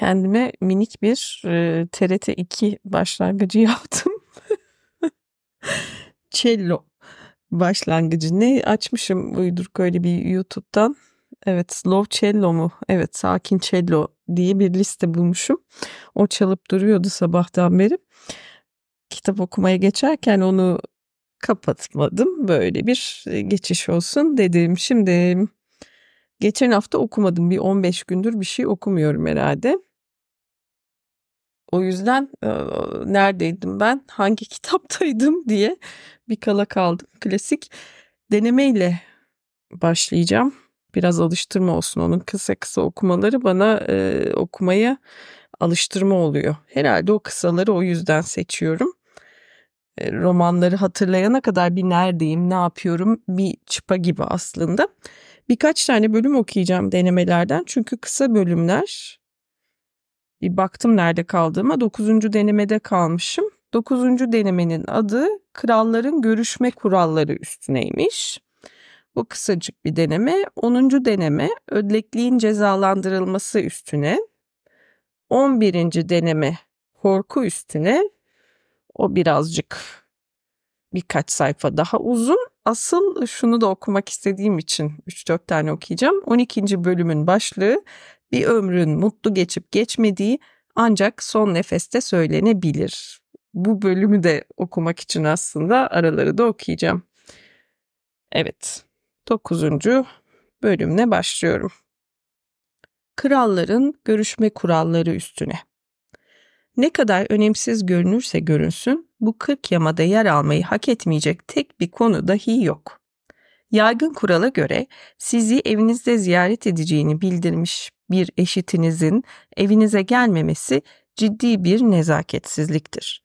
kendime minik bir e, TRT 2 başlangıcı yaptım. Cello başlangıcı. Ne açmışım uyduruk öyle bir YouTube'dan. Evet slow cello mu? Evet sakin cello diye bir liste bulmuşum. O çalıp duruyordu sabahtan beri. Kitap okumaya geçerken onu kapatmadım. Böyle bir e, geçiş olsun dedim. Şimdi geçen hafta okumadım. Bir 15 gündür bir şey okumuyorum herhalde. O yüzden e, neredeydim ben, hangi kitaptaydım diye bir kala kaldım. Klasik denemeyle başlayacağım. Biraz alıştırma olsun onun kısa kısa okumaları bana e, okumaya alıştırma oluyor. Herhalde o kısaları o yüzden seçiyorum. E, romanları hatırlayana kadar bir neredeyim, ne yapıyorum bir çıpa gibi aslında. Birkaç tane bölüm okuyacağım denemelerden çünkü kısa bölümler. Bir baktım nerede kaldığıma. Dokuzuncu denemede kalmışım. Dokuzuncu denemenin adı Kralların Görüşme Kuralları üstüneymiş. Bu kısacık bir deneme. Onuncu deneme ödlekliğin cezalandırılması üstüne. On birinci deneme korku üstüne. O birazcık birkaç sayfa daha uzun. Asıl şunu da okumak istediğim için 3-4 tane okuyacağım. 12. bölümün başlığı bir ömrün mutlu geçip geçmediği ancak son nefeste söylenebilir. Bu bölümü de okumak için aslında araları da okuyacağım. Evet, 9. bölümle başlıyorum. Kralların görüşme kuralları üstüne. Ne kadar önemsiz görünürse görünsün, bu kırk yamada yer almayı hak etmeyecek tek bir konu dahi yok. Yaygın kurala göre sizi evinizde ziyaret edeceğini bildirmiş bir eşitinizin evinize gelmemesi ciddi bir nezaketsizliktir.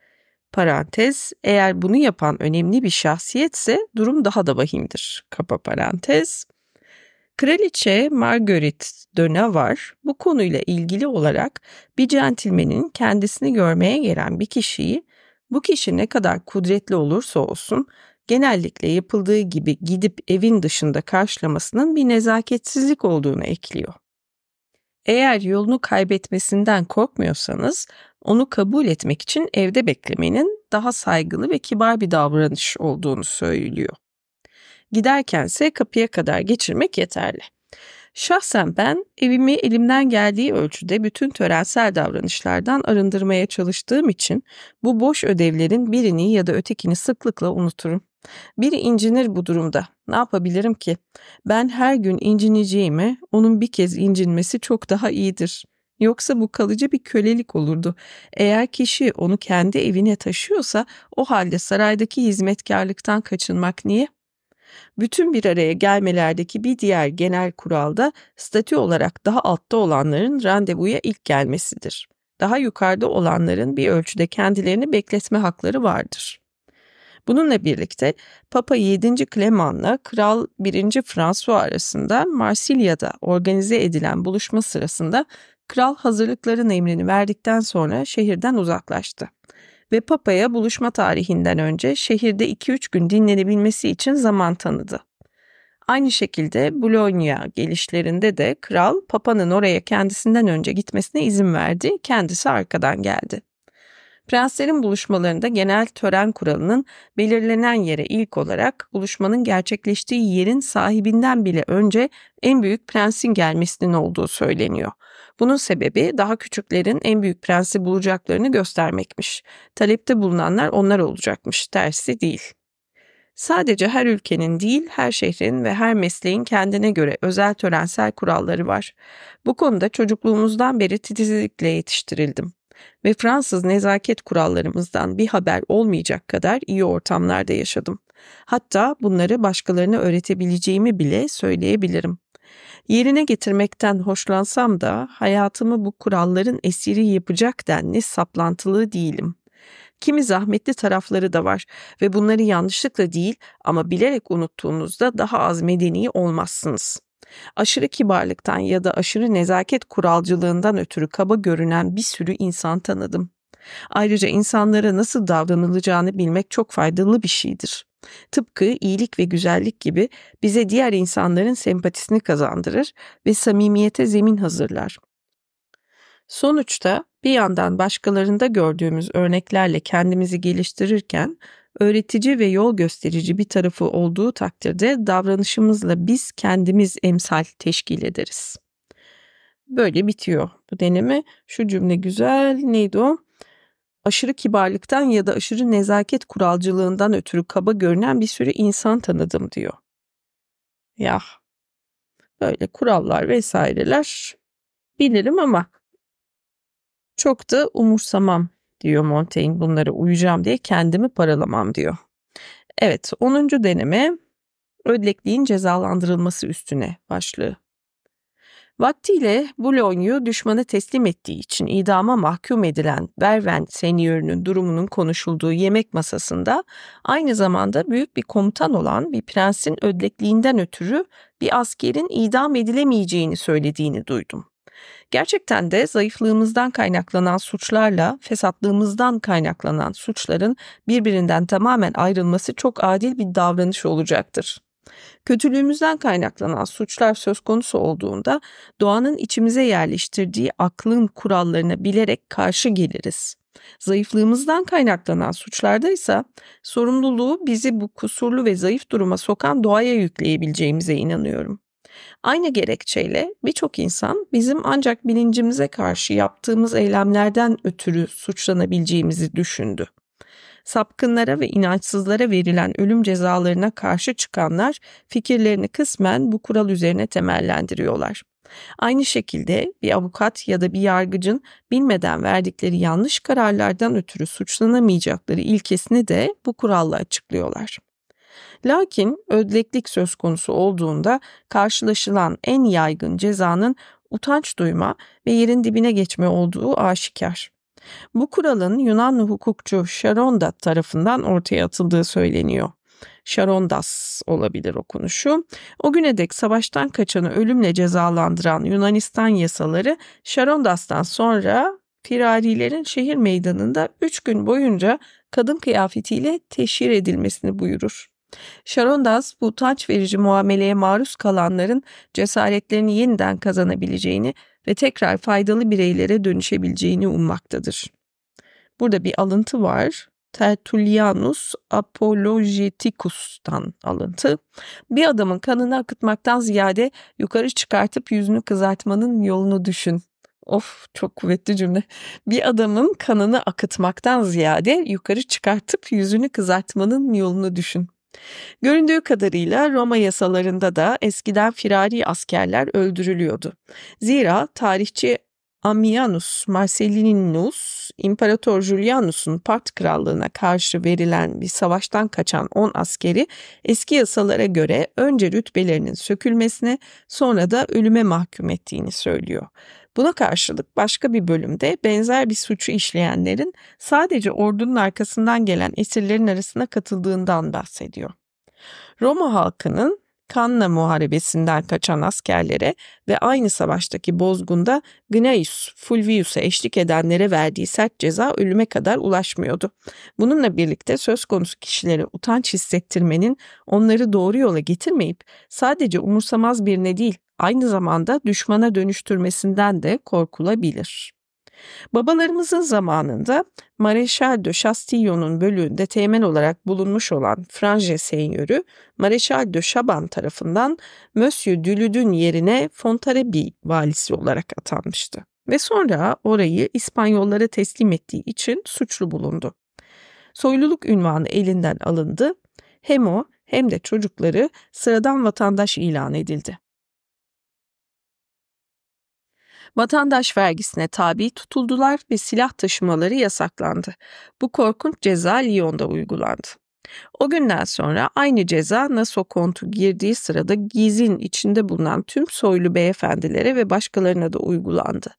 Parantez, eğer bunu yapan önemli bir şahsiyetse durum daha da vahimdir. Kapa parantez. Kraliçe Margaret de Navarre bu konuyla ilgili olarak bir centilmenin kendisini görmeye gelen bir kişiyi bu kişi ne kadar kudretli olursa olsun genellikle yapıldığı gibi gidip evin dışında karşılamasının bir nezaketsizlik olduğunu ekliyor. Eğer yolunu kaybetmesinden korkmuyorsanız onu kabul etmek için evde beklemenin daha saygılı ve kibar bir davranış olduğunu söylüyor. Giderkense kapıya kadar geçirmek yeterli. Şahsen ben evimi elimden geldiği ölçüde bütün törensel davranışlardan arındırmaya çalıştığım için bu boş ödevlerin birini ya da ötekini sıklıkla unuturum. Biri incinir bu durumda. Ne yapabilirim ki? Ben her gün incineceğime onun bir kez incinmesi çok daha iyidir. Yoksa bu kalıcı bir kölelik olurdu. Eğer kişi onu kendi evine taşıyorsa o halde saraydaki hizmetkarlıktan kaçınmak niye? Bütün bir araya gelmelerdeki bir diğer genel kuralda statü olarak daha altta olanların randevuya ilk gelmesidir. Daha yukarıda olanların bir ölçüde kendilerini bekletme hakları vardır. Bununla birlikte Papa 7. Clement'la Kral 1. François arasında Marsilya'da organize edilen buluşma sırasında kral hazırlıkların emrini verdikten sonra şehirden uzaklaştı ve Papa'ya buluşma tarihinden önce şehirde 2-3 gün dinlenebilmesi için zaman tanıdı. Aynı şekilde Bologna gelişlerinde de kral Papa'nın oraya kendisinden önce gitmesine izin verdi, kendisi arkadan geldi. Prenslerin buluşmalarında genel tören kuralının belirlenen yere ilk olarak buluşmanın gerçekleştiği yerin sahibinden bile önce en büyük prensin gelmesinin olduğu söyleniyor. Bunun sebebi daha küçüklerin en büyük prensi bulacaklarını göstermekmiş. Talepte bulunanlar onlar olacakmış, tersi değil. Sadece her ülkenin değil, her şehrin ve her mesleğin kendine göre özel törensel kuralları var. Bu konuda çocukluğumuzdan beri titizlikle yetiştirildim ve Fransız nezaket kurallarımızdan bir haber olmayacak kadar iyi ortamlarda yaşadım. Hatta bunları başkalarına öğretebileceğimi bile söyleyebilirim. Yerine getirmekten hoşlansam da hayatımı bu kuralların esiri yapacak denli saplantılı değilim. Kimi zahmetli tarafları da var ve bunları yanlışlıkla değil ama bilerek unuttuğunuzda daha az medeni olmazsınız. Aşırı kibarlıktan ya da aşırı nezaket kuralcılığından ötürü kaba görünen bir sürü insan tanıdım. Ayrıca insanlara nasıl davranılacağını bilmek çok faydalı bir şeydir. Tıpkı iyilik ve güzellik gibi bize diğer insanların sempatisini kazandırır ve samimiyete zemin hazırlar. Sonuçta bir yandan başkalarında gördüğümüz örneklerle kendimizi geliştirirken öğretici ve yol gösterici bir tarafı olduğu takdirde davranışımızla biz kendimiz emsal teşkil ederiz. Böyle bitiyor bu deneme. Şu cümle güzel. Neydi o? Aşırı kibarlıktan ya da aşırı nezaket kuralcılığından ötürü kaba görünen bir sürü insan tanıdım diyor. Ya böyle kurallar vesaireler bilirim ama çok da umursamam diyor Montaigne bunlara uyacağım diye kendimi paralamam diyor. Evet 10. deneme ödlekliğin cezalandırılması üstüne başlığı. Vaktiyle Boulogn'u düşmana teslim ettiği için idama mahkum edilen Berven senyörünün durumunun konuşulduğu yemek masasında aynı zamanda büyük bir komutan olan bir prensin ödlekliğinden ötürü bir askerin idam edilemeyeceğini söylediğini duydum. Gerçekten de zayıflığımızdan kaynaklanan suçlarla fesatlığımızdan kaynaklanan suçların birbirinden tamamen ayrılması çok adil bir davranış olacaktır. Kötülüğümüzden kaynaklanan suçlar söz konusu olduğunda doğanın içimize yerleştirdiği aklın kurallarına bilerek karşı geliriz. Zayıflığımızdan kaynaklanan suçlarda ise sorumluluğu bizi bu kusurlu ve zayıf duruma sokan doğaya yükleyebileceğimize inanıyorum. Aynı gerekçeyle birçok insan bizim ancak bilincimize karşı yaptığımız eylemlerden ötürü suçlanabileceğimizi düşündü. Sapkınlara ve inançsızlara verilen ölüm cezalarına karşı çıkanlar fikirlerini kısmen bu kural üzerine temellendiriyorlar. Aynı şekilde bir avukat ya da bir yargıcın bilmeden verdikleri yanlış kararlardan ötürü suçlanamayacakları ilkesini de bu kuralla açıklıyorlar. Lakin ödleklik söz konusu olduğunda karşılaşılan en yaygın cezanın utanç duyma ve yerin dibine geçme olduğu aşikar. Bu kuralın Yunanlı hukukçu Sharonda tarafından ortaya atıldığı söyleniyor. Sharondas olabilir okunuşu. O güne dek savaştan kaçanı ölümle cezalandıran Yunanistan yasaları Sharondas'tan sonra firarilerin şehir meydanında üç gün boyunca kadın kıyafetiyle teşhir edilmesini buyurur. Sharondas bu utanç verici muameleye maruz kalanların cesaretlerini yeniden kazanabileceğini ve tekrar faydalı bireylere dönüşebileceğini ummaktadır. Burada bir alıntı var. Tertullianus Apologeticus'tan alıntı. Bir adamın kanını akıtmaktan ziyade yukarı çıkartıp yüzünü kızartmanın yolunu düşün. Of çok kuvvetli cümle. Bir adamın kanını akıtmaktan ziyade yukarı çıkartıp yüzünü kızartmanın yolunu düşün. Göründüğü kadarıyla Roma yasalarında da eskiden firari askerler öldürülüyordu. Zira tarihçi Ammianus Marcellinus, İmparator Julianus'un Part krallığına karşı verilen bir savaştan kaçan 10 askeri eski yasalara göre önce rütbelerinin sökülmesine sonra da ölüme mahkum ettiğini söylüyor. Buna karşılık başka bir bölümde benzer bir suçu işleyenlerin sadece ordunun arkasından gelen esirlerin arasına katıldığından bahsediyor. Roma halkının Kanna Muharebesi'nden kaçan askerlere ve aynı savaştaki bozgunda Gnaeus Fulvius'a eşlik edenlere verdiği sert ceza ölüme kadar ulaşmıyordu. Bununla birlikte söz konusu kişilere utanç hissettirmenin onları doğru yola getirmeyip sadece umursamaz birine değil aynı zamanda düşmana dönüştürmesinden de korkulabilir. Babalarımızın zamanında Mareşal de Chastillon'un bölüğünde teğmen olarak bulunmuş olan Franje Senyörü, Mareşal de Chaban tarafından Monsieur Dülüd'ün yerine Fontarabie valisi olarak atanmıştı. Ve sonra orayı İspanyollara teslim ettiği için suçlu bulundu. Soyluluk ünvanı elinden alındı. Hem o hem de çocukları sıradan vatandaş ilan edildi. Vatandaş vergisine tabi tutuldular ve silah taşımaları yasaklandı. Bu korkunç ceza Lyon'da uygulandı. O günden sonra aynı ceza Naso kontu girdiği sırada gizin içinde bulunan tüm soylu beyefendilere ve başkalarına da uygulandı.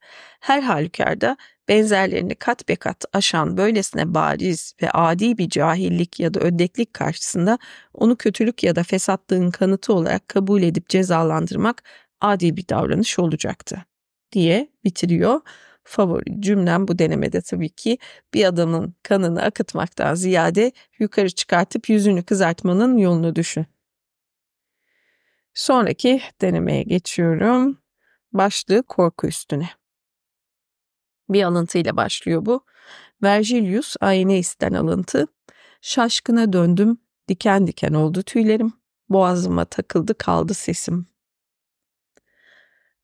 Her halükarda benzerlerini kat be kat aşan böylesine bariz ve adi bir cahillik ya da ödeklik karşısında onu kötülük ya da fesatlığın kanıtı olarak kabul edip cezalandırmak adil bir davranış olacaktı diye bitiriyor. Favori cümlem bu denemede tabii ki bir adamın kanını akıtmaktan ziyade yukarı çıkartıp yüzünü kızartmanın yolunu düşün. Sonraki denemeye geçiyorum. Başlığı korku üstüne. Bir alıntıyla başlıyor bu. Vergilius Aeneis'ten alıntı. Şaşkına döndüm, diken diken oldu tüylerim. Boğazıma takıldı kaldı sesim.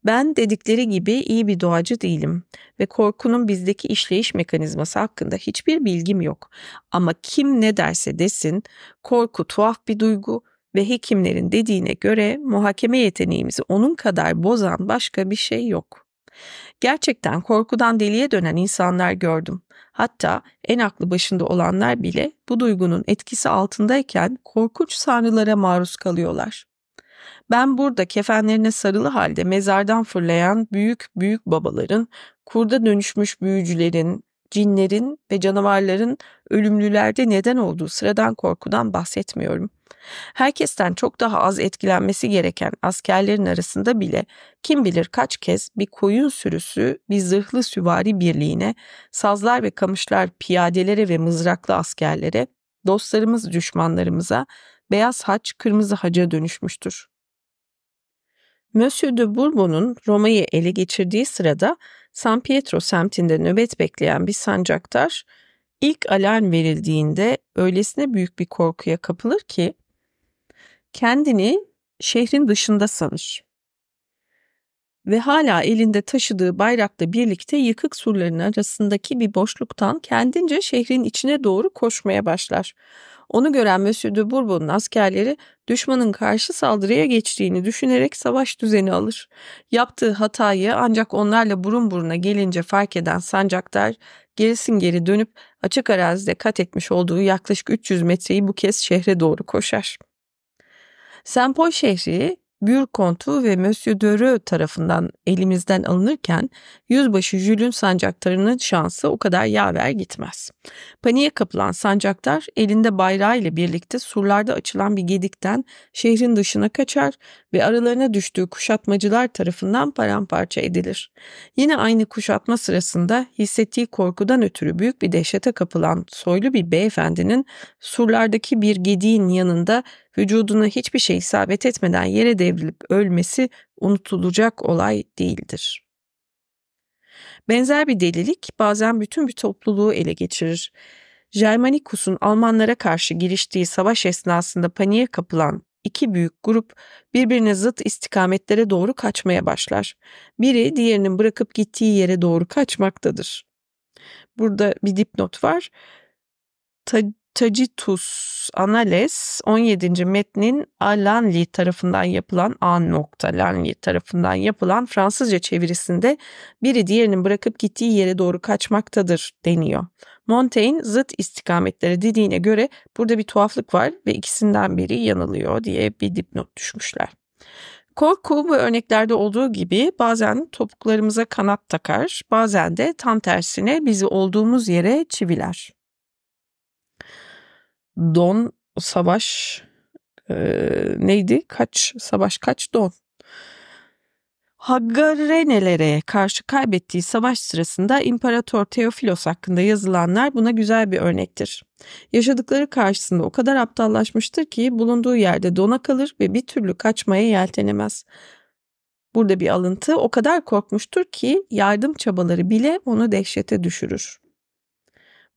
Ben dedikleri gibi iyi bir doğacı değilim ve korkunun bizdeki işleyiş mekanizması hakkında hiçbir bilgim yok. Ama kim ne derse desin korku tuhaf bir duygu ve hekimlerin dediğine göre muhakeme yeteneğimizi onun kadar bozan başka bir şey yok. Gerçekten korkudan deliye dönen insanlar gördüm. Hatta en aklı başında olanlar bile bu duygunun etkisi altındayken korkunç sanrılara maruz kalıyorlar. Ben burada kefenlerine sarılı halde mezardan fırlayan büyük büyük babaların, kurda dönüşmüş büyücülerin, cinlerin ve canavarların ölümlülerde neden olduğu sıradan korkudan bahsetmiyorum. Herkesten çok daha az etkilenmesi gereken askerlerin arasında bile kim bilir kaç kez bir koyun sürüsü bir zırhlı süvari birliğine, sazlar ve kamışlar piyadelere ve mızraklı askerlere, dostlarımız düşmanlarımıza, beyaz haç kırmızı haca dönüşmüştür. Monsieur de Bourbon'un Roma'yı ele geçirdiği sırada San Pietro semtinde nöbet bekleyen bir sancaktar ilk alarm verildiğinde öylesine büyük bir korkuya kapılır ki kendini şehrin dışında sanır. Ve hala elinde taşıdığı bayrakla birlikte yıkık surların arasındaki bir boşluktan kendince şehrin içine doğru koşmaya başlar. Onu gören Monsieur de Bourbon'un askerleri düşmanın karşı saldırıya geçtiğini düşünerek savaş düzeni alır. Yaptığı hatayı ancak onlarla burun buruna gelince fark eden sancaktar gerisin geri dönüp açık arazide kat etmiş olduğu yaklaşık 300 metreyi bu kez şehre doğru koşar. Paul şehri Bürkontu ve Monsieur de tarafından elimizden alınırken yüzbaşı Jül'ün sancaktarının şansı o kadar yaver gitmez. Paniğe kapılan sancaktar elinde bayrağı ile birlikte surlarda açılan bir gedikten şehrin dışına kaçar ve aralarına düştüğü kuşatmacılar tarafından paramparça edilir. Yine aynı kuşatma sırasında hissettiği korkudan ötürü büyük bir dehşete kapılan soylu bir beyefendinin surlardaki bir gediğin yanında vücuduna hiçbir şey isabet etmeden yere devrilip ölmesi unutulacak olay değildir. Benzer bir delilik bazen bütün bir topluluğu ele geçirir. Germanicus'un Almanlara karşı giriştiği savaş esnasında paniğe kapılan iki büyük grup birbirine zıt istikametlere doğru kaçmaya başlar. Biri diğerinin bırakıp gittiği yere doğru kaçmaktadır. Burada bir dipnot var. Tacitus Anales 17. metnin Alanli tarafından yapılan A. Lanli tarafından yapılan Fransızca çevirisinde biri diğerinin bırakıp gittiği yere doğru kaçmaktadır deniyor. Montaigne zıt istikametleri dediğine göre burada bir tuhaflık var ve ikisinden biri yanılıyor diye bir dipnot düşmüşler. Korku bu örneklerde olduğu gibi bazen topuklarımıza kanat takar, bazen de tam tersine bizi olduğumuz yere çiviler. Don Savaş e, neydi? Kaç Savaş kaç Don? Haggarenelere karşı kaybettiği savaş sırasında İmparator Teofilos hakkında yazılanlar buna güzel bir örnektir. Yaşadıkları karşısında o kadar aptallaşmıştır ki bulunduğu yerde dona kalır ve bir türlü kaçmaya yeltenemez. Burada bir alıntı o kadar korkmuştur ki yardım çabaları bile onu dehşete düşürür.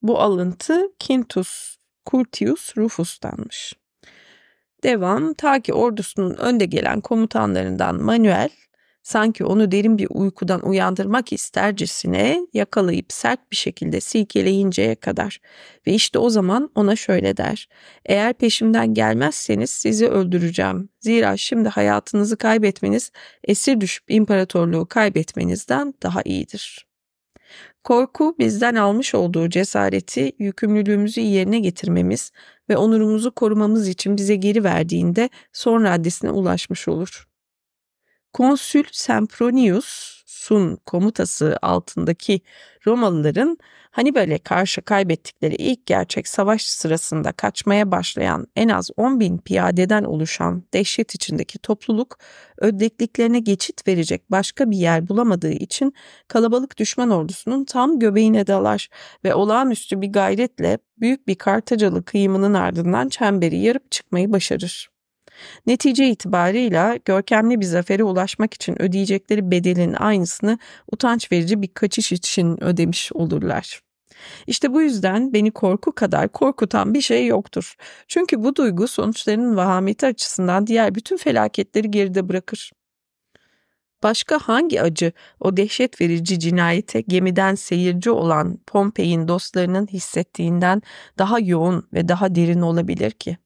Bu alıntı Quintus Curtius Rufus'tanmış. Devam ta ki ordusunun önde gelen komutanlarından Manuel sanki onu derin bir uykudan uyandırmak istercesine yakalayıp sert bir şekilde silkeleyinceye kadar ve işte o zaman ona şöyle der. Eğer peşimden gelmezseniz sizi öldüreceğim. Zira şimdi hayatınızı kaybetmeniz esir düşüp imparatorluğu kaybetmenizden daha iyidir. Korku bizden almış olduğu cesareti yükümlülüğümüzü yerine getirmemiz ve onurumuzu korumamız için bize geri verdiğinde son raddesine ulaşmış olur. Konsül Sempronius'un komutası altındaki Romalıların Hannibal'e karşı kaybettikleri ilk gerçek savaş sırasında kaçmaya başlayan en az 10 bin piyadeden oluşan dehşet içindeki topluluk ödekliklerine geçit verecek başka bir yer bulamadığı için kalabalık düşman ordusunun tam göbeğine dalar ve olağanüstü bir gayretle büyük bir Kartacalı kıyımının ardından çemberi yarıp çıkmayı başarır. Netice itibarıyla görkemli bir zafere ulaşmak için ödeyecekleri bedelin aynısını utanç verici bir kaçış için ödemiş olurlar. İşte bu yüzden beni korku kadar korkutan bir şey yoktur. Çünkü bu duygu sonuçlarının vahameti açısından diğer bütün felaketleri geride bırakır. Başka hangi acı o dehşet verici cinayete gemiden seyirci olan Pompei'in dostlarının hissettiğinden daha yoğun ve daha derin olabilir ki?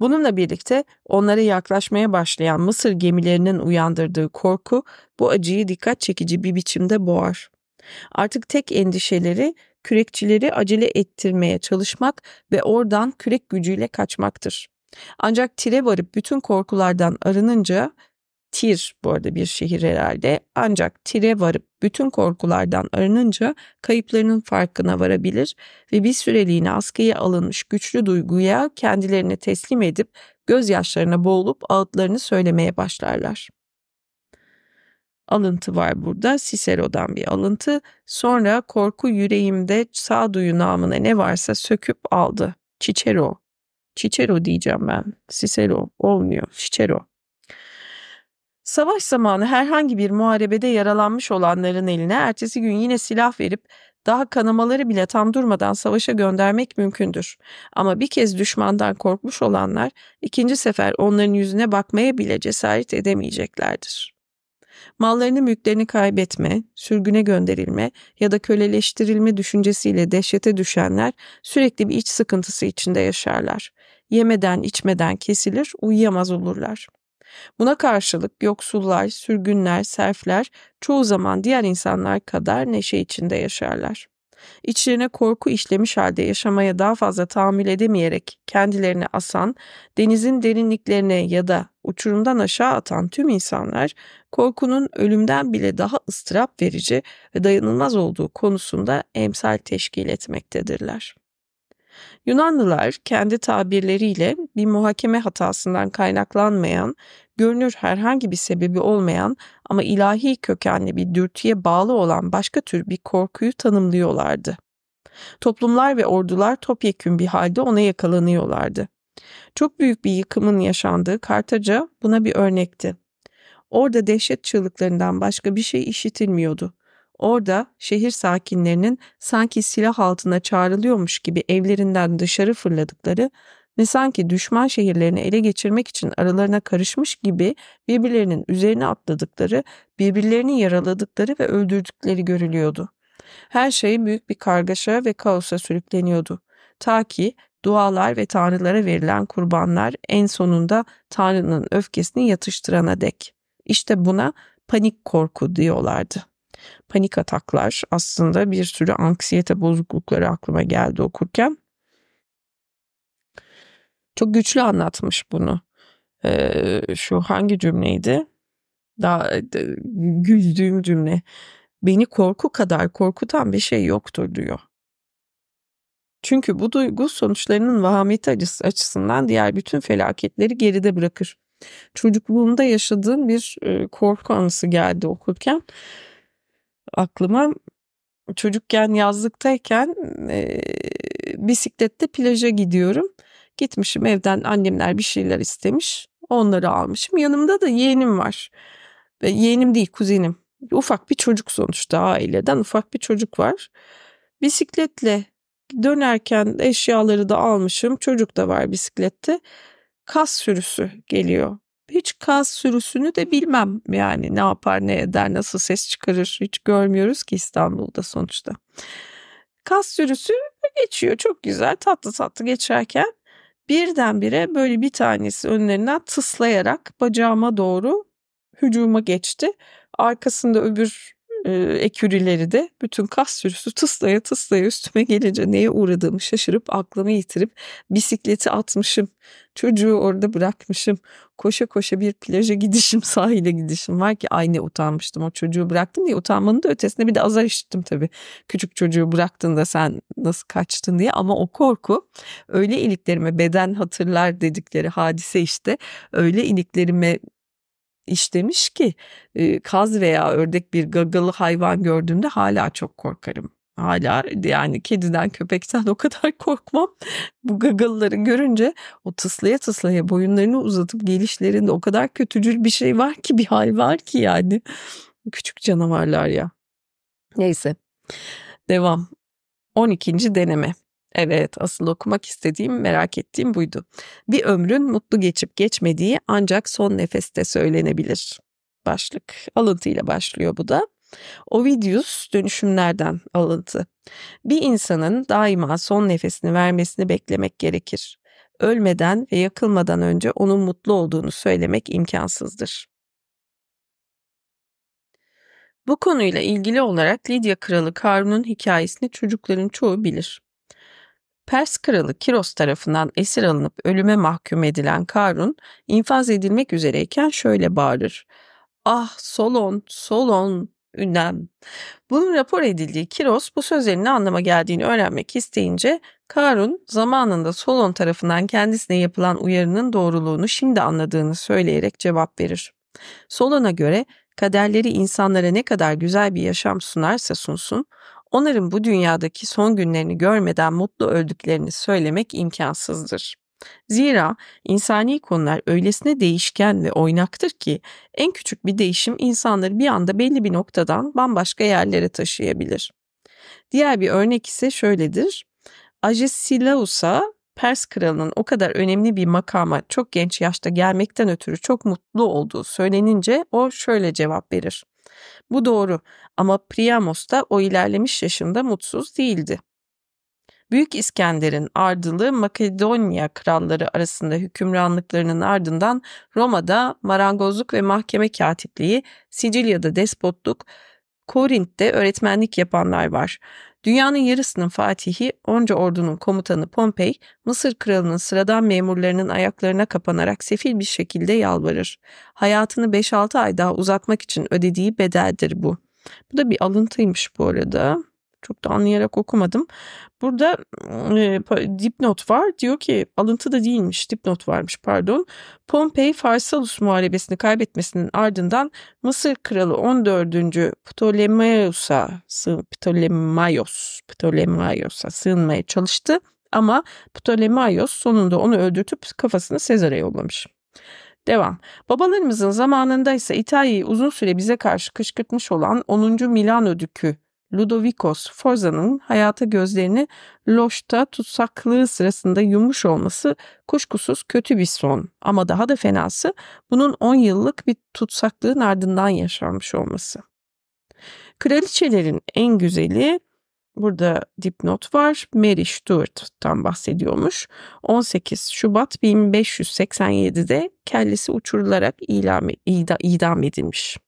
Bununla birlikte onlara yaklaşmaya başlayan Mısır gemilerinin uyandırdığı korku bu acıyı dikkat çekici bir biçimde boğar. Artık tek endişeleri kürekçileri acele ettirmeye çalışmak ve oradan kürek gücüyle kaçmaktır. Ancak Tire varıp bütün korkulardan arınınca Tir bu arada bir şehir herhalde ancak Tir'e varıp bütün korkulardan arınınca kayıplarının farkına varabilir ve bir süreliğine askıya alınmış güçlü duyguya kendilerini teslim edip gözyaşlarına boğulup ağıtlarını söylemeye başlarlar. Alıntı var burada Cicero'dan bir alıntı. Sonra korku yüreğimde sağduyu namına ne varsa söküp aldı. Cicero. Cicero diyeceğim ben. Cicero olmuyor. Cicero. Savaş zamanı herhangi bir muharebede yaralanmış olanların eline ertesi gün yine silah verip daha kanamaları bile tam durmadan savaşa göndermek mümkündür. Ama bir kez düşmandan korkmuş olanlar ikinci sefer onların yüzüne bakmaya bile cesaret edemeyeceklerdir. Mallarını mülklerini kaybetme, sürgüne gönderilme ya da köleleştirilme düşüncesiyle dehşete düşenler sürekli bir iç sıkıntısı içinde yaşarlar. Yemeden içmeden kesilir, uyuyamaz olurlar. Buna karşılık yoksullar, sürgünler, serfler çoğu zaman diğer insanlar kadar neşe içinde yaşarlar. İçlerine korku işlemiş halde yaşamaya daha fazla tahammül edemeyerek kendilerini asan, denizin derinliklerine ya da uçurumdan aşağı atan tüm insanlar korkunun ölümden bile daha ıstırap verici ve dayanılmaz olduğu konusunda emsal teşkil etmektedirler. Yunanlılar kendi tabirleriyle bir muhakeme hatasından kaynaklanmayan, görünür herhangi bir sebebi olmayan ama ilahi kökenli bir dürtüye bağlı olan başka tür bir korkuyu tanımlıyorlardı. Toplumlar ve ordular topyekün bir halde ona yakalanıyorlardı. Çok büyük bir yıkımın yaşandığı Kartaca buna bir örnekti. Orada dehşet çığlıklarından başka bir şey işitilmiyordu. Orada şehir sakinlerinin sanki silah altına çağrılıyormuş gibi evlerinden dışarı fırladıkları ve sanki düşman şehirlerini ele geçirmek için aralarına karışmış gibi birbirlerinin üzerine atladıkları, birbirlerini yaraladıkları ve öldürdükleri görülüyordu. Her şey büyük bir kargaşa ve kaosa sürükleniyordu. Ta ki dualar ve tanrılara verilen kurbanlar en sonunda tanrının öfkesini yatıştırana dek. İşte buna panik korku diyorlardı panik ataklar aslında bir sürü anksiyete bozuklukları aklıma geldi okurken. Çok güçlü anlatmış bunu. Ee, şu hangi cümleydi? Daha de, güldüğüm cümle. Beni korku kadar korkutan bir şey yoktur diyor. Çünkü bu duygu sonuçlarının vahameti açısından diğer bütün felaketleri geride bırakır. Çocukluğumda yaşadığım bir e, korku anısı geldi okurken aklıma çocukken yazlıktayken e, bisiklette plaja gidiyorum. Gitmişim evden annemler bir şeyler istemiş. Onları almışım. Yanımda da yeğenim var. Ve yeğenim değil kuzenim. Ufak bir çocuk sonuçta aileden ufak bir çocuk var. Bisikletle dönerken eşyaları da almışım. Çocuk da var bisiklette. Kas sürüsü geliyor hiç kaz sürüsünü de bilmem yani ne yapar ne eder nasıl ses çıkarır hiç görmüyoruz ki İstanbul'da sonuçta. Kaz sürüsü geçiyor çok güzel tatlı tatlı geçerken birdenbire böyle bir tanesi önlerinden tıslayarak bacağıma doğru hücuma geçti. Arkasında öbür ekürileri de bütün kas sürüsü tıslaya tıslaya üstüme gelince neye uğradığımı şaşırıp aklımı yitirip bisikleti atmışım. Çocuğu orada bırakmışım. Koşa koşa bir plaja gidişim, sahile gidişim var ki aynı utanmıştım. O çocuğu bıraktım diye utanmanın da ötesinde bir de azar işittim tabii. Küçük çocuğu bıraktın da sen nasıl kaçtın diye ama o korku öyle iliklerime beden hatırlar dedikleri hadise işte öyle iliklerime işlemiş ki kaz veya ördek bir gagalı hayvan gördüğümde hala çok korkarım. hala yani kediden köpekten o kadar korkmam. Bu gagalıları görünce o tıslaya tıslaya boyunlarını uzatıp gelişlerinde o kadar kötücül bir şey var ki bir hal var ki yani. Küçük canavarlar ya. Neyse. Devam. 12. deneme. Evet, asıl okumak istediğim, merak ettiğim buydu. Bir ömrün mutlu geçip geçmediği ancak son nefeste söylenebilir. Başlık alıntıyla başlıyor bu da. Ovidius dönüşümlerden alıntı. Bir insanın daima son nefesini vermesini beklemek gerekir. Ölmeden ve yakılmadan önce onun mutlu olduğunu söylemek imkansızdır. Bu konuyla ilgili olarak Lidya Kralı Karun'un hikayesini çocukların çoğu bilir. Pers kralı Kiros tarafından esir alınıp ölüme mahkum edilen Karun, infaz edilmek üzereyken şöyle bağırır. Ah Solon, Solon, ünlem. Bunun rapor edildiği Kiros bu sözlerin ne anlama geldiğini öğrenmek isteyince Karun zamanında Solon tarafından kendisine yapılan uyarının doğruluğunu şimdi anladığını söyleyerek cevap verir. Solon'a göre kaderleri insanlara ne kadar güzel bir yaşam sunarsa sunsun, onların bu dünyadaki son günlerini görmeden mutlu öldüklerini söylemek imkansızdır. Zira insani konular öylesine değişken ve oynaktır ki en küçük bir değişim insanları bir anda belli bir noktadan bambaşka yerlere taşıyabilir. Diğer bir örnek ise şöyledir. Agesilaus'a Pers kralının o kadar önemli bir makama çok genç yaşta gelmekten ötürü çok mutlu olduğu söylenince o şöyle cevap verir. Bu doğru ama Priamos da o ilerlemiş yaşında mutsuz değildi. Büyük İskender'in ardılı Makedonya kralları arasında hükümranlıklarının ardından Roma'da marangozluk ve mahkeme katipliği, Sicilya'da despotluk, Korint'te öğretmenlik yapanlar var. Dünyanın yarısının fatihi, onca ordunun komutanı Pompey, Mısır kralının sıradan memurlarının ayaklarına kapanarak sefil bir şekilde yalvarır. Hayatını 5-6 ay daha uzatmak için ödediği bedeldir bu. Bu da bir alıntıymış bu arada. Çok da anlayarak okumadım. Burada e, dipnot var. Diyor ki alıntı da değilmiş dipnot varmış pardon. Pompey Farsalus muharebesini kaybetmesinin ardından Mısır kralı 14. Ptolemaios'a Ptolemaios Ptolemaios'a sığınmaya çalıştı. Ama Ptolemaios sonunda onu öldürtüp kafasını Sezar'a yollamış. Devam. Babalarımızın zamanında ise İtalya'yı uzun süre bize karşı kışkırtmış olan 10. Milano Dükü Ludovicos Forza'nın hayata gözlerini Loş'ta tutsaklığı sırasında yumuş olması kuşkusuz kötü bir son ama daha da fenası bunun 10 yıllık bir tutsaklığın ardından yaşanmış olması. Kraliçelerin en güzeli burada dipnot var. Mary Stuart'tan bahsediyormuş. 18 Şubat 1587'de kellesi uçurularak idam, idam edilmiş.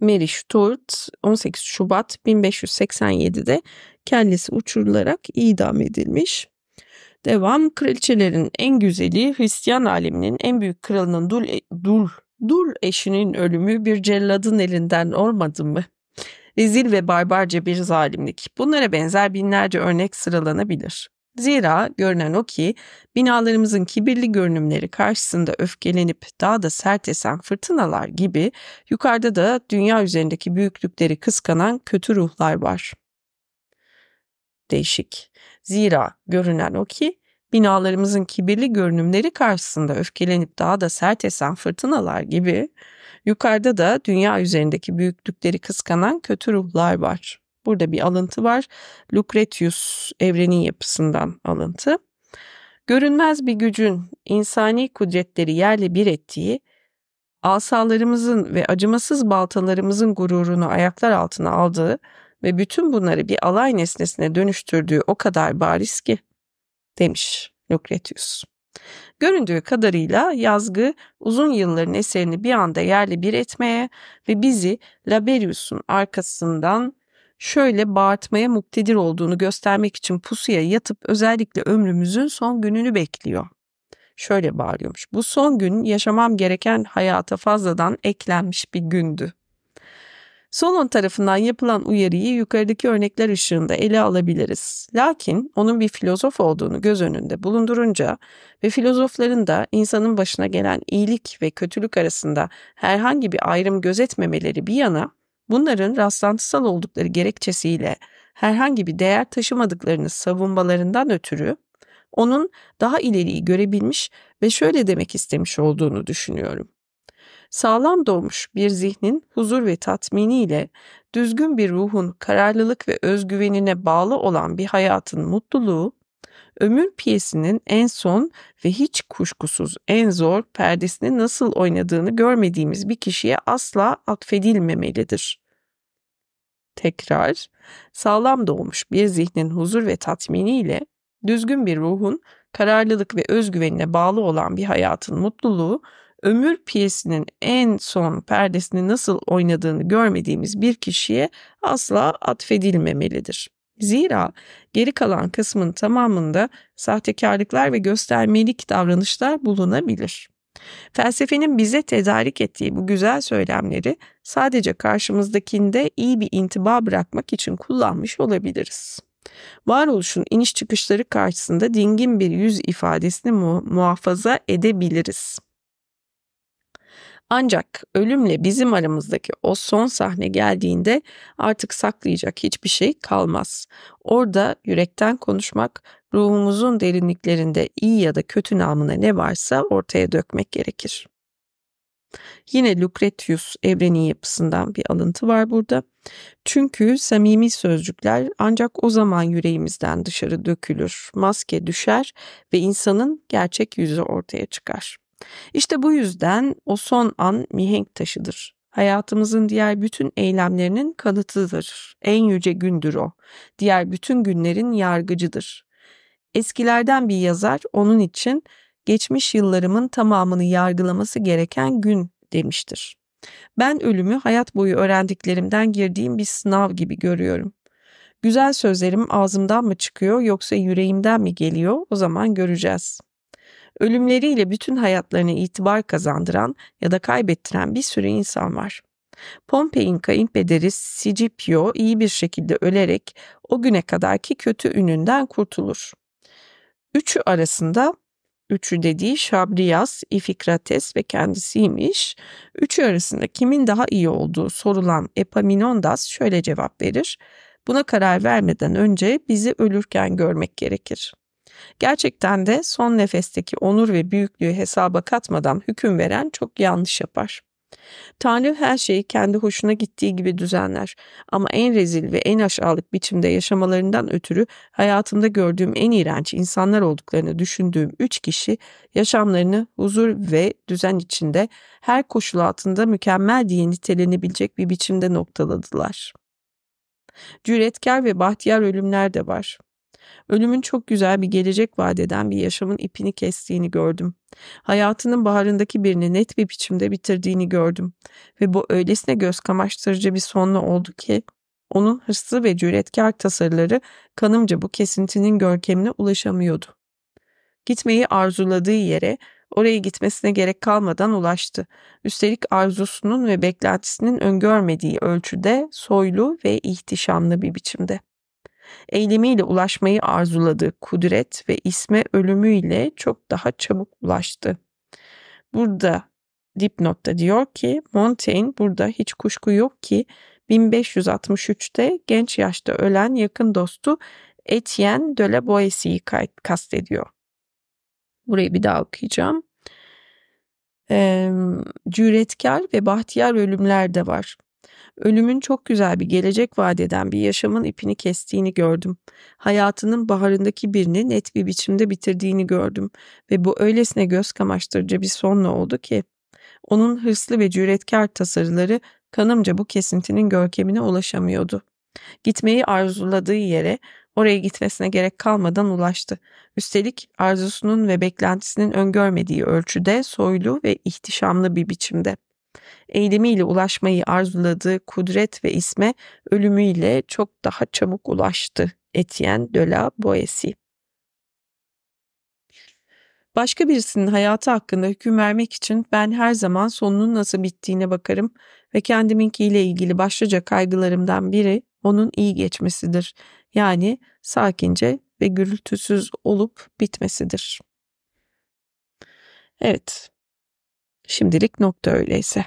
Mary Stuart 18 Şubat 1587'de kellesi uçurularak idam edilmiş. Devam kraliçelerin en güzeli Hristiyan aleminin en büyük kralının dul, e, dul, dul eşinin ölümü bir celladın elinden olmadı mı? Rezil ve barbarca bir zalimlik. Bunlara benzer binlerce örnek sıralanabilir. Zira görünen o ki binalarımızın kibirli görünümleri karşısında öfkelenip daha da sert esen fırtınalar gibi yukarıda da dünya üzerindeki büyüklükleri kıskanan kötü ruhlar var. Değişik. Zira görünen o ki binalarımızın kibirli görünümleri karşısında öfkelenip daha da sert esen fırtınalar gibi yukarıda da dünya üzerindeki büyüklükleri kıskanan kötü ruhlar var. Burada bir alıntı var. Lucretius evrenin yapısından alıntı. Görünmez bir gücün insani kudretleri yerle bir ettiği, asalarımızın ve acımasız baltalarımızın gururunu ayaklar altına aldığı ve bütün bunları bir alay nesnesine dönüştürdüğü o kadar bariz ki, demiş Lucretius. Göründüğü kadarıyla yazgı uzun yılların eserini bir anda yerle bir etmeye ve bizi Laberius'un arkasından şöyle bağırtmaya muktedir olduğunu göstermek için pusuya yatıp özellikle ömrümüzün son gününü bekliyor. Şöyle bağırıyormuş. Bu son gün yaşamam gereken hayata fazladan eklenmiş bir gündü. Solon tarafından yapılan uyarıyı yukarıdaki örnekler ışığında ele alabiliriz. Lakin onun bir filozof olduğunu göz önünde bulundurunca ve filozofların da insanın başına gelen iyilik ve kötülük arasında herhangi bir ayrım gözetmemeleri bir yana Bunların rastlantısal oldukları gerekçesiyle herhangi bir değer taşımadıklarını savunmalarından ötürü onun daha ileriyi görebilmiş ve şöyle demek istemiş olduğunu düşünüyorum. Sağlam doğmuş bir zihnin huzur ve tatminiyle düzgün bir ruhun kararlılık ve özgüvenine bağlı olan bir hayatın mutluluğu, ömür piyesinin en son ve hiç kuşkusuz en zor perdesini nasıl oynadığını görmediğimiz bir kişiye asla atfedilmemelidir. Tekrar, sağlam doğmuş bir zihnin huzur ve tatminiyle düzgün bir ruhun kararlılık ve özgüvenine bağlı olan bir hayatın mutluluğu, ömür piyesinin en son perdesini nasıl oynadığını görmediğimiz bir kişiye asla atfedilmemelidir. Zira geri kalan kısmın tamamında sahtekarlıklar ve göstermelik davranışlar bulunabilir. Felsefenin bize tedarik ettiği bu güzel söylemleri sadece karşımızdakinde iyi bir intiba bırakmak için kullanmış olabiliriz. Varoluşun iniş çıkışları karşısında dingin bir yüz ifadesini mu muhafaza edebiliriz. Ancak ölümle bizim aramızdaki o son sahne geldiğinde artık saklayacak hiçbir şey kalmaz. Orada yürekten konuşmak, ruhumuzun derinliklerinde iyi ya da kötü namına ne varsa ortaya dökmek gerekir. Yine Lucretius evreni yapısından bir alıntı var burada. Çünkü samimi sözcükler ancak o zaman yüreğimizden dışarı dökülür, maske düşer ve insanın gerçek yüzü ortaya çıkar. İşte bu yüzden o son an mihenk taşıdır. Hayatımızın diğer bütün eylemlerinin kanıtıdır. En yüce gündür o. Diğer bütün günlerin yargıcıdır. Eskilerden bir yazar onun için geçmiş yıllarımın tamamını yargılaması gereken gün demiştir. Ben ölümü hayat boyu öğrendiklerimden girdiğim bir sınav gibi görüyorum. Güzel sözlerim ağzımdan mı çıkıyor yoksa yüreğimden mi geliyor o zaman göreceğiz. Ölümleriyle bütün hayatlarına itibar kazandıran ya da kaybettiren bir sürü insan var. Pompei'in kayınpederi Scipio iyi bir şekilde ölerek o güne kadarki kötü ününden kurtulur. Üçü arasında Üçü dediği Şabriyas, İfikrates ve kendisiymiş. Üçü arasında kimin daha iyi olduğu sorulan Epaminondas şöyle cevap verir. Buna karar vermeden önce bizi ölürken görmek gerekir. Gerçekten de son nefesteki onur ve büyüklüğü hesaba katmadan hüküm veren çok yanlış yapar. Tanrı her şeyi kendi hoşuna gittiği gibi düzenler ama en rezil ve en aşağılık biçimde yaşamalarından ötürü hayatımda gördüğüm en iğrenç insanlar olduklarını düşündüğüm üç kişi yaşamlarını huzur ve düzen içinde her koşul altında mükemmel diye nitelenebilecek bir biçimde noktaladılar. Cüretkar ve bahtiyar ölümler de var. Ölümün çok güzel bir gelecek vadeden bir yaşamın ipini kestiğini gördüm. Hayatının baharındaki birini net bir biçimde bitirdiğini gördüm. Ve bu öylesine göz kamaştırıcı bir sonla oldu ki onun hırslı ve cüretkar tasarıları kanımca bu kesintinin görkemine ulaşamıyordu. Gitmeyi arzuladığı yere oraya gitmesine gerek kalmadan ulaştı. Üstelik arzusunun ve beklentisinin öngörmediği ölçüde soylu ve ihtişamlı bir biçimde eylemiyle ulaşmayı arzuladığı kudret ve isme ölümüyle çok daha çabuk ulaştı. Burada dipnotta diyor ki Montaigne burada hiç kuşku yok ki 1563'te genç yaşta ölen yakın dostu Etienne de la Boétie'yi kastediyor. Burayı bir daha okuyacağım. Ee, cüretkar ve bahtiyar ölümler de var. Ölümün çok güzel bir gelecek vadeden bir yaşamın ipini kestiğini gördüm. Hayatının baharındaki birini net bir biçimde bitirdiğini gördüm ve bu öylesine göz kamaştırıcı bir sonla oldu ki onun hırslı ve cüretkar tasarıları kanımca bu kesintinin görkemine ulaşamıyordu. Gitmeyi arzuladığı yere oraya gitmesine gerek kalmadan ulaştı. Üstelik arzusunun ve beklentisinin öngörmediği ölçüde soylu ve ihtişamlı bir biçimde eylemiyle ulaşmayı arzuladığı kudret ve isme ölümüyle çok daha çabuk ulaştı. Etienne de la Boétie. Başka birisinin hayatı hakkında hüküm vermek için ben her zaman sonunun nasıl bittiğine bakarım ve kendiminkiyle ilgili başlıca kaygılarımdan biri onun iyi geçmesidir. Yani sakince ve gürültüsüz olup bitmesidir. Evet, şimdilik nokta öyleyse.